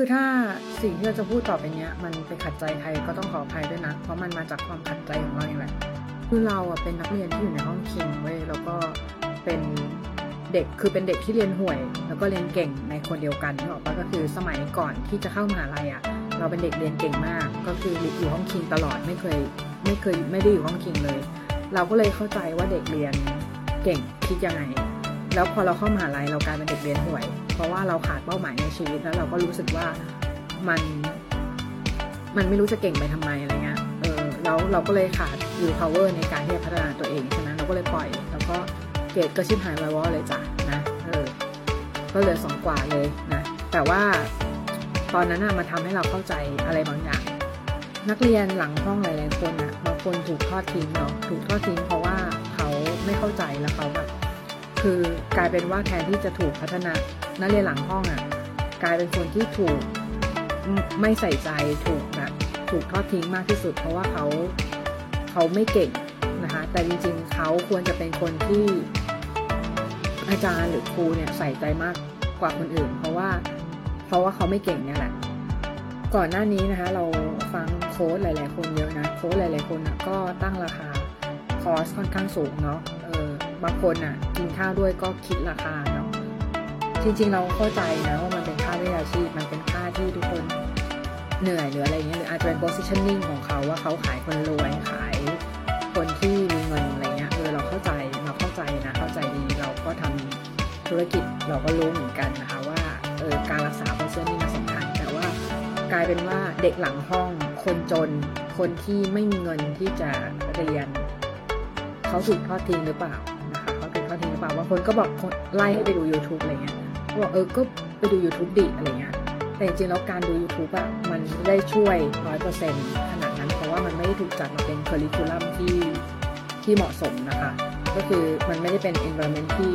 คือถ้าสิ่งที่เราจะพูดต่อไปเนี้ย มันไปขัดใจใครก็ต้องขออภัยด้วยนะ เพราะมันมาจากความขัดใจของเราเองแหละคือเราอะเป็นนักเรียนที่อยู่ในห้องคิงเว้ยแล้วก็เป็นเด็กคือเป็นเด็กที่เรียนห่วย แล้วก็เรียนเก่งในคนเดียวกันที่บอกว่าก็คือสมัยก่อนที่จะเข้ามหาลัยอะ เราเป็นเด็กเรียนเก่งมาก ก็คืออยู่ห้องคิงตลอดไม่เคยไม่เคยไม่ได้อยู่ห้องคิงเลย เราก็เลยเข้าใจว่าเด็กเรียนเก่งคิดยังไง แล้วพอเราเข้ามหาลัยเรากลายเป็นเด็กเรียนห่วย เพราะว่าเราขาดเป้าหมายในชีวิตแล้วเราก็รู้สึกว่ามันมันไม่รู้จะเก่งไปทำไมอะไรเงี้ย เออแล้วเราก็เลยขาด will power ในการที่จะพัฒนาตัวเอง ฉะนั้นเราก็เลยปล่อย แล้วก็เกรดก็ชิบหายไววอเลยจ้ะนะ เออ ก็เหลือสองกว่าเลยนะ แต่ว่าตอนนั้นน่ะมาทำให้เราเข้าใจอะไรบางอย่าง นักเรียนหลังห้องหลายๆคนน่ะบางคนถูกทอดทิ้งเนาะ ถูกทอดทิ้งเพราะว่าเขาไม่เข้าใจแล้วเขาแบบ คือกลายเป็นว่าแทนที่จะถูกพัฒนานักเรียนหลังห้องอะกลายเป็นคนที่ถูกไม่ใส่ใจถูกแบบถูกทอดทิ้งมากที่สุด เพราะว่าเขาเขาไม่เก่งนะคะแต่จริงๆเขาควรจะเป็นคนที่อาจารย์หรือครูเนี่ยใส่ใจมากกว่าคนอื่น เพราะว่าเพราะว่าเขาไม่เก่งเนี่ยแหละก่อนหน้านี้นะคะเราฟังโค้ดหลาย ๆ คนเยอะนะโค้ดหลาย ๆ คนนะก็ตั้งราคาคอร์สค่อนข้างสูงเนาะ บางคนอะกินข้าวด้วยก็คิดราคาเนาะจริงๆเราเข้าใจนะว่ามันเป็นค่าวิชาชีพมันเป็นค่าที่ทุกคนเหนื่อยหรืออะไรเงี้ยหรืออาจจะเป็น positioning ของเขาว่าเขาขายคนรวยขายคนที่มีเงินอะไรเงี้ยเออเราเข้าใจเราเข้าใจนะเข้าใจดีเราก็ทำธุรกิจเราก็รู้เหมือนกันนะคะว่าเออการรักษา positioning มันสำคัญแต่ว่ากลายเป็นว่าเด็กหลังห้องคนจนคนที่ไม่มีเงินที่จะเรียน เขาถูกทอดทิ้งหรือเปล่า ถูกทอดทิ้งหรือเปล่าบางคนก็บอกไล่ให้ไปดู YouTube อะไรเงี้ยเขาบอกเออก็ไปดู YouTube ดิอะไรเงี้ยแต่จริงๆแล้วการดู YouTube อะมันไม่ได้ช่วยร้อยเปอร์เซ็นต์ขนาดนั้น เพราะว่ามันไม่ได้ถูกจัดมาเป็นค u r r i c u l u m ที่ที่เหมาะสมนะคะ ก็คือมันไม่ได้เป็น environment ที่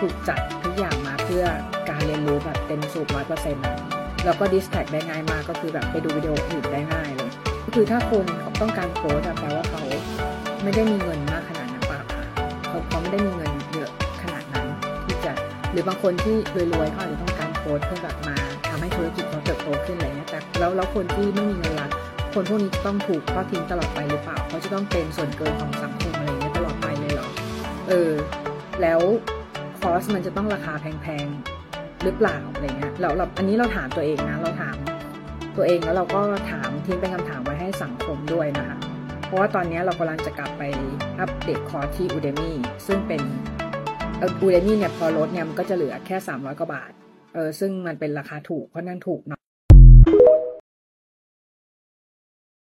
ถูกจัดทุกอย่างมาเพื่อการเรียนรู้แบบเต็มสูบร้อยเปอร์เซ็นต์ะแล้วก็ดิสแท็กได้ง่ายมากก็คือแบบไปดูวิดีโออื่นได้ง่ายเลยก็คือถ้าคนเขาต้องการโค้ดแปลว่าเขาไม่ได้มีเงินมากขนาดนั้นเปล่าค่ะเขาเขาไม่ได้มีเงิน รือบางคนที่รวยๆเขาอาจจะต้องการโค้ดเพื่อแบบมาทำให้ธุรกิจเขาเติบโตขึ้นอะไรเงี้ยแต่แล้วแล้วคนที่ไม่มีเงินละคนพวกนี้ต้องถูกทอดทิ้งตลอดไปหรือเปล่าเขาจะต้องเป็นส่วนเกินของสังคมอะไรเงี้ยตลอดไปเลยเหรอเออแล้วคอร์สมันจะต้องราคาแพงๆหรือเปล่าอะไรเงี้ยเราเราอันนี้เราถามตัวเองนะเราถามตัวเองแล้วเราก็ถามทิ้งเป็นคำถามไว้ให้สังคมด้วยนะคะเพราะว่าตอนนี้เรากำลังจะกลับไปอัปเดตคอร์สที่ Udemy ซึ่งเป็น อูเดนี่เนี่ยพอลดเนี่ยมันก็จะเหลือแค่ 300 กว่าบาท เออซึ่งมันเป็นราคาถูกเพราะนั่นถูกเนาะ